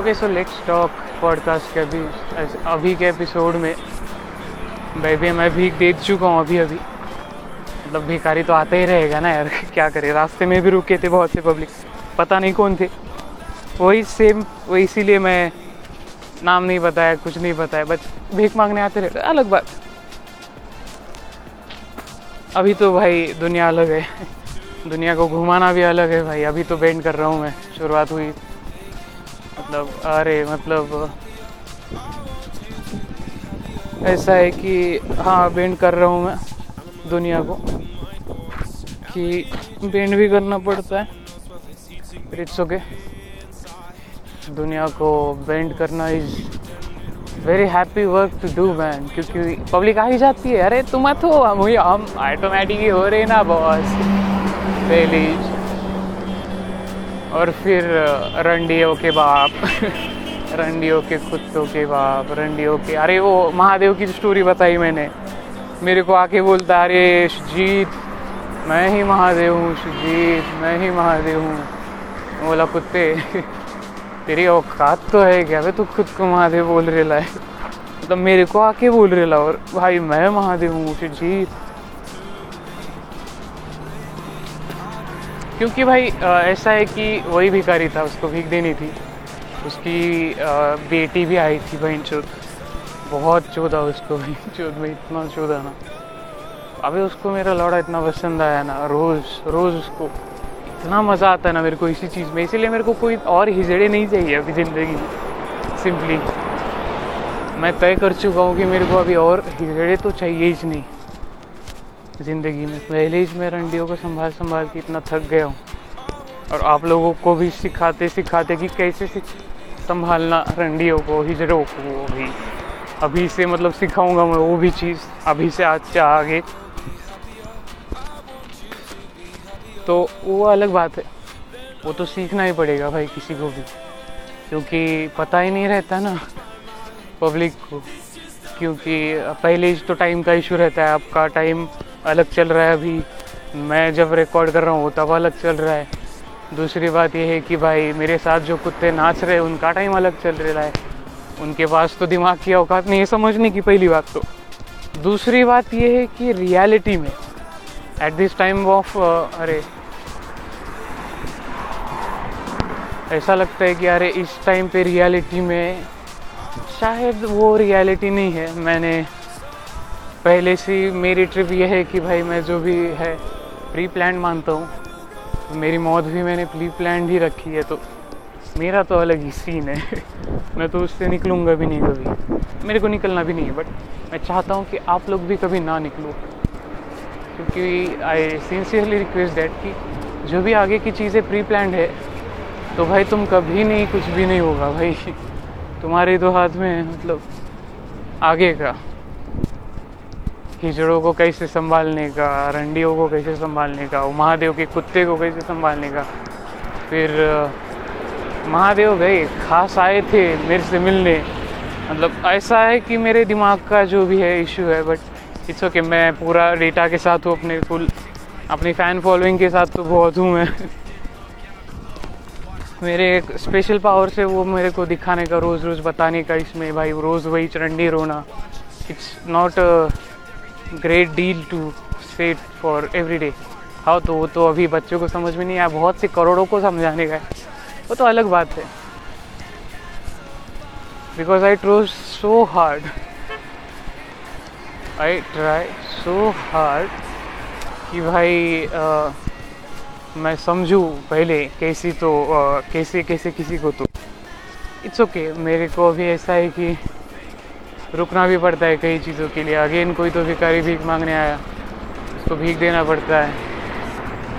Okay so let's talk podcast के अभी अभी के एपिसोड में बेबी मैं भीख दे चुका हूँ अभी अभी। मतलब भिखारी तो आता ही रहेगा ना यार, क्या करे, रास्ते में भी रुके थे बहुत से पब्लिक पता नहीं कौन थे। वही सेम वो इसीलिए मैं नाम नहीं बताया, कुछ नहीं बताया बस भीख मांगने आते रहे। अलग बात। अभी तो भाई दुनिया अलग है। दुनिया को घुमाना भी अलग है भाई। अभी तो बेंड कर रहा हूँ मैं। शुरुआत हुई। मतलब अरे मतलब ऐसा है कि हाँ बेंड कर रहा हूँ मैं, दुनिया को, कि बेंड भी करना पड़ता है इट्स ओके दुनिया को बेंड करना is very happy work to do man क्योंकि पब्लिक आ ही जाती है। अरे, तुम तो हम हम ऑटोमेटिक ही हो रहे ना बॉस पहली और फिर रंडियों के बाप, रंडियों के कुत्तों के बाप, रंडियों के, अरे वो महादेव की स्टोरी बताई मैंने, मेरे को आके बोलता, अरे सुजीत, मैं ही महादेव हूँ, सुजीत, मैं ही महादेव हूँ। बोला, कुत्ते, तेरी औकात तो है क्या भाई तू खुद को महादेव बोल रहे है। मतलब मेरे को आके बोल रहे और भाई, मैं महादेव हूँ, सुजीत क्योंकि भाई ऐसा है कि वही भिखारी था, उसको भीख देनी थी। उसकी बेटी भी आई थी बहन चौथ बहुत चौधा उसको भी चौथ में इतना चौधा ना। अभी उसको मेरा लौड़ा इतना पसंद आया ना, रोज़ रोज़ उसको। इतना मज़ा आता है ना मेरे को इसी चीज़ में, इसीलिए मेरे को कोई और हिजड़े नहीं चाहिए अभी ज़िंदगी में सिंपली मैं तय कर चुका हूँ कि मेरे को अभी और हिजड़े तो चाहिए ही नहीं। ज़िंदगी में। पहले ही मैं रंडियों को संभाल संभाल के इतना थक गया हूँ। और आप लोगों को भी सिखाते सिखाते कि कैसे संभालना रंडियों को हिजड़ों को वो भी। अभी से मतलब सिखाऊँगा मैं वो भी चीज़, अभी से आज से आगे। तो वो अलग बात है। वो तो सीखना ही पड़ेगा भाई किसी को भी। क्योंकि पता ही नहीं रहता ना पब्लिक को। क्योंकि पहले तो टाइम का इशू रहता है, आपका टाइम अलग चल रहा है अभी। मैं जब रिकॉर्ड कर रहा हूँ तब अलग चल रहा है। दूसरी बात यह है कि भाई, मेरे साथ जो कुत्ते नाच रहे हैं, उनका टाइम अलग चल रहा है। उनके पास तो दिमाग की औकात नहीं है समझने की, पहली बात तो। दूसरी बात यह है कि रियलिटी में एट दिस टाइम ऑफ़ अरे, ऐसा लगता है कि अरे, इस टाइम पे रियलिटी में शायद वो रियलिटी नहीं है। मैंने पहले से मेरी ट्रिप ये है कि भाई मैं जो भी है प्री प्लान मानता हूँ। तो मेरी मौत भी मैंने प्री प्लान ही रखी है तो मेरा तो अलग ही सीन है। मैं तो उससे निकलूँगा भी नहीं कभी। मेरे को निकलना भी नहीं है बट मैं चाहता हूँ कि आप लोग भी कभी ना निकलो। क्योंकि आई सिंसियरली रिक्वेस्ट डैट कि जो भी आगे की चीज़ें प्री प्लान है तो भाई तुम कभी नहीं, कुछ भी नहीं होगा भाई। तुम्हारे दो हाथ में मतलब आगे का। हिजड़ों को कैसे संभालने का, रंडियों को कैसे संभालने का महादेव के कुत्ते को कैसे संभालने का। फिर महादेव गए, खास आए थे मेरे से मिलने। मतलब ऐसा है कि मेरे दिमाग का जो भी है इशू है बट इट्स ओके मैं पूरा डेटा के साथ हूँ, अपने फुल अपनी फ़ैन फॉलोइंग के साथ तो बहुत हूँ मैं। मेरे एक स्पेशल पावर से वो मेरे को दिखाने का रोज़ रोज़ बताने का इसमें, भाई, रोज़ वही चरंडी रोना। It's not great deal to set for every day हाँ तो वो तो अभी बच्चों को समझ में नहीं आया बहुत से करोड़ों को समझाने का है। वो तो अलग बात है। Because I throw so hard I try so hard कि भाई आ, मैं समझूँ पहले कैसी तो आ, कैसे कैसे किसी को तो। इट्स ओके okay, मेरे को अभी ऐसा है कि रुकना भी पड़ता है कई चीज़ों के लिए। अगेन, कोई तो भिखारी भीख मांगने आया। उसको भीख देना पड़ता है।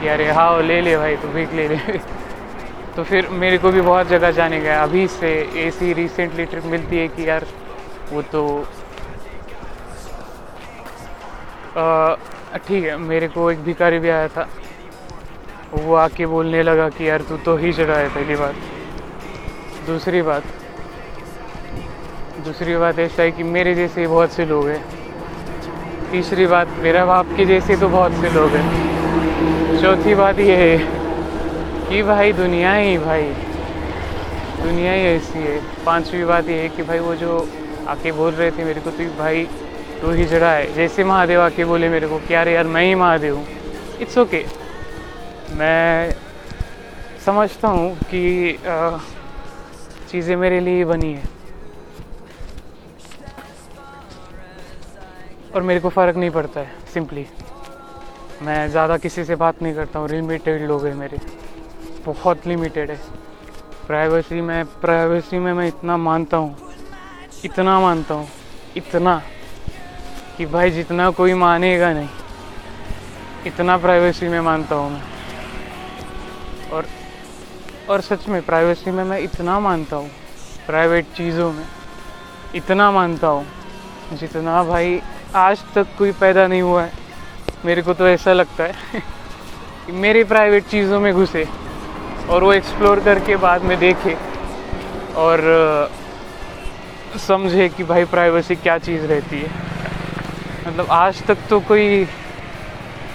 कि अरे हाँ ले ले भाई तो भीख ले ले। तो फिर मेरे को भी बहुत जगह जाने गया। अभी से ऐसी रिसेंटली ट्रिप मिलती है कि यार, वो तो ठीक है, मेरे को एक भिखारी भी आया था। वो आके बोलने लगा कि यार, तू तो ही चढ़ा है, पहली बात। दूसरी बात दूसरी बात ऐसा है कि मेरे जैसे बहुत से लोग हैं। तीसरी बात, मेरा बाप के जैसे तो बहुत से लोग हैं। चौथी बात ये है कि भाई, दुनिया ही भाई। दुनिया ही ऐसी है। पांचवी बात ये है कि भाई, वो जो आके बोल रहे थे मेरे को तो भाई, तू ही जड़ा है। जैसे महादेव आके बोले मेरे को क्या अरे यार, मैं ही महादेव हूँ। इट्स ओके मैं समझता हूँ कि चीज़ें मेरे लिए बनी है। और मेरे को फ़र्क नहीं पड़ता है सिंपली मैं ज़्यादा किसी से बात नहीं करता हूँ लिमिटेड लोग हैं मेरे। बहुत लिमिटेड है। प्राइवेसी में प्राइवेसी में मैं इतना मानता हूँ, इतना मानता हूँ, इतना, कि भाई जितना कोई मानेगा नहीं, इतना प्राइवेसी में मानता हूँ मैं। और और सच में प्राइवेसी में मैं इतना मानता हूँ प्राइवेट चीज़ों में, इतना मानता हूँ, जितना भाई आज तक कोई पैदा नहीं हुआ है। मेरे को तो ऐसा लगता है कि मेरी प्राइवेट चीज़ों में घुसे और वो एक्सप्लोर करके बाद में देखे और समझे कि भाई प्राइवेसी क्या चीज़ रहती है। मतलब आज तक तो कोई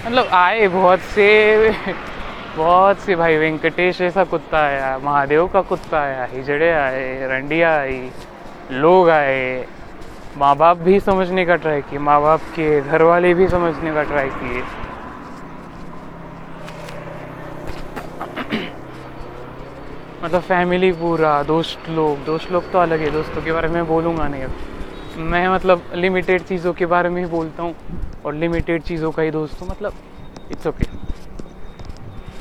मतलब आए बहुत से बहुत से भाई, वेंकटेश ऐसा कुत्ता आया, महादेव का कुत्ता आया, हिजड़े आए, रंडिया आई, लोग आए माँ बाप भी समझने का ट्राई किए माँ बाप के घर वाले भी समझने का ट्राई किए। मतलब फैमिली पूरा, दोस्त लोग दोस्त लोग तो अलग है, दोस्तों के बारे में बोलूँगा नहीं अब। मैं मतलब लिमिटेड चीज़ों के बारे में ही बोलता हूँ, और लिमिटेड चीज़ों का ही दोस्त मतलब इट्स ओके okay.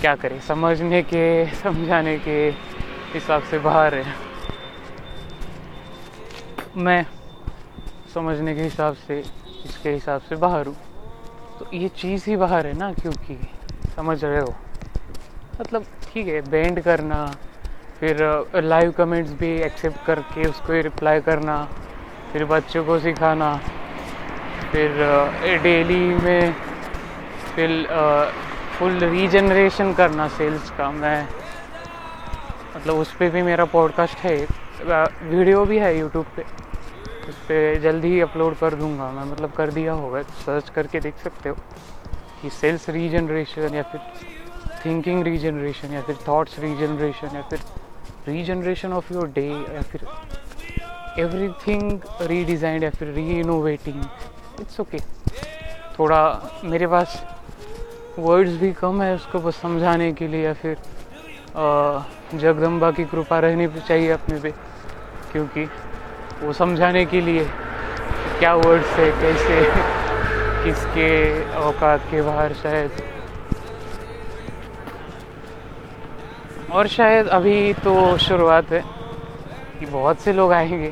क्या करें, समझने के, समझाने के हिसाब से बाहर है। मैं समझने के हिसाब से, इसके हिसाब से बाहर हूँ। तो ये चीज़ ही बाहर है ना, क्योंकि समझ रहे हो। मतलब ठीक है बैंड करना, फिर लाइव कमेंट्स भी एक्सेप्ट करके उसको रिप्लाई करना, फिर बच्चों को सिखाना, फिर डेली में फिर फुल रीजनरेशन करना सेल्स का मैं। मतलब उस पर भी मेरा पॉडकास्ट है वीडियो भी है यूट्यूब पे। उस पर जल्दी ही अपलोड कर दूँगा मैं। मतलब कर दिया होगा। सर्च करके देख सकते हो कि सेल्स रीजनरेशन या फिर थिंकिंग रीजनरेशन या फिर थॉट्स रीजनरेशन या फिर रीजनरेशन ऑफ़ योर डे या फिर एवरीथिंग रीडिज़ाइंड या फिर री इनोवेटिंग इट्स ओके थोड़ा मेरे पास वर्ड्स भी कम है उसको बस समझाने के लिए या फिर जगदम्बा की कृपा रहनी चाहिए अपने पे, क्योंकि वो समझाने के लिए क्या वर्ड्स है कैसे, किसके औकात के बाहर शायद। और शायद अभी तो शुरुआत है कि बहुत से लोग आएँगे।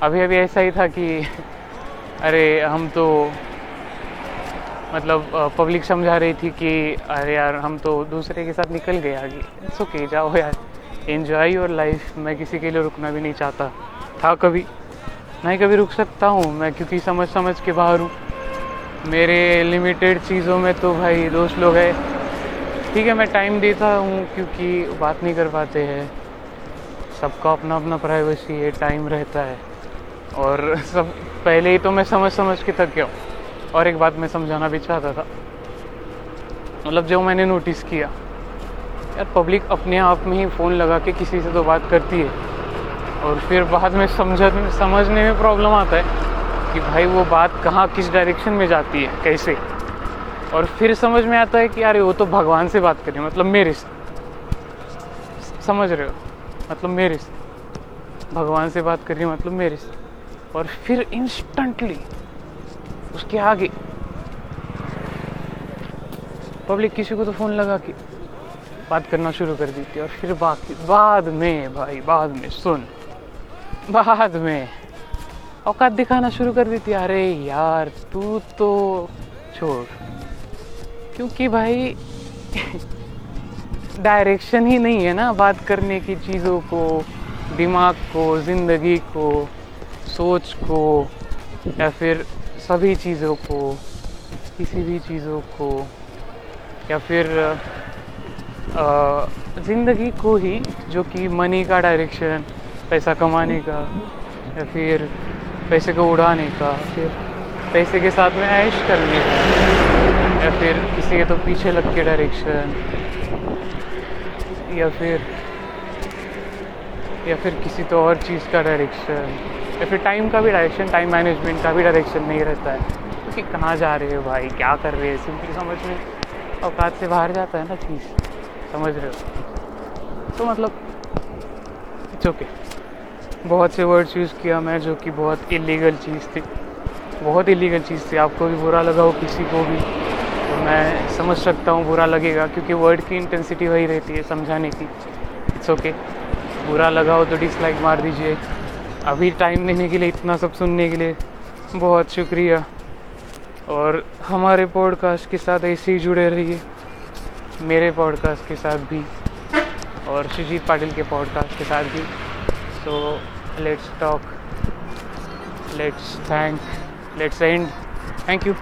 अभी अभी ऐसा ही था कि, अरे, हम तो मतलब पब्लिक समझा रही थी कि, अरे यार, हम तो दूसरे के साथ निकल गए आगे। इट्स ओके जाओ यार एंजॉय योर लाइफ मैं किसी के लिए रुकना भी नहीं चाहता था कभी। नहीं कभी रुक सकता हूँ? मैं क्योंकि समझ समझ के बाहर हूँ। मेरे लिमिटेड चीज़ों में तो भाई दोस्त लोग हैं। ठीक है, मैं टाइम देता हूँ क्योंकि बात नहीं कर पाते हैं। सबका अपना अपना प्राइवेसी है टाइम रहता है। और सब, पहले ही तो मैं समझ समझ के थक गया और एक बात मैं समझाना भी चाहता था। मतलब जो मैंने नोटिस किया, यार पब्लिक अपने आप में ही फ़ोन लगा के किसी से तो बात करती है। और फिर बाद में समझ समझने में प्रॉब्लम आता है कि भाई वो बात कहाँ, किस डायरेक्शन में जाती है, कैसे? और फिर समझ में आता है कि अरे, वो तो भगवान से बात करें मतलब मेरे से। समझ रहे हो? मतलब मेरे से। भगवान से बात कर रही मतलब मेरे से। और फिर इंस्टेंटली उसके आगे पब्लिक किसी को तो फ़ोन लगा के बात करना शुरू कर दी थी और फिर बाकी, बाद में भाई, बाद में, सुन। बाद में औकात दिखाना शुरू कर दी थी अरे यार, तू तो छोड़। क्योंकि भाई डायरेक्शन ही नहीं है ना बात करने की चीज़ों को, दिमाग को, ज़िंदगी को, सोच को, या फिर सभी चीज़ों को, किसी भी चीज़ों को, या फिर ज़िंदगी को ही, जो कि मनी का डायरेक्शन पैसा कमाने का, या फिर पैसे को उड़ाने का, फिर पैसे के साथ में ऐश करने का, या फिर किसी के तो पीछे लग के डायरेक्शन या फिर या फिर किसी तो और चीज़ का डायरेक्शन या फिर टाइम का भी डायरेक्शन टाइम मैनेजमेंट का भी डायरेक्शन नहीं रहता है। क्योंकि तो कहाँ जा रहे हो भाई? क्या कर रहे हैं? सिंपली समझ में औकात से बाहर जाता है ना चीज़। समझ रहे हो? तो मतलब इट्स ओके बहुत से वर्ड्स यूज़ किया मैं जो कि बहुत इलीगल चीज़ थी। बहुत इलीगल चीज़ थी। आपको भी बुरा लगा हो किसी को भी तो मैं समझ सकता हूँ बुरा लगेगा, क्योंकि वर्ड की इंटेंसिटी वही रहती है समझाने की। इट्स ओके बुरा लगा हो तो डिसलाइक मार दीजिए। अभी टाइम देने के लिए, इतना सब सुनने के लिए बहुत शुक्रिया। और हमारे पॉडकास्ट के साथ ऐसे ही जुड़े रहिए। मेरे पॉडकास्ट के साथ भी और सुजीत पाटिल के पॉडकास्ट के साथ भी। सो let's talk. Let's thank. Let's end. Thank you.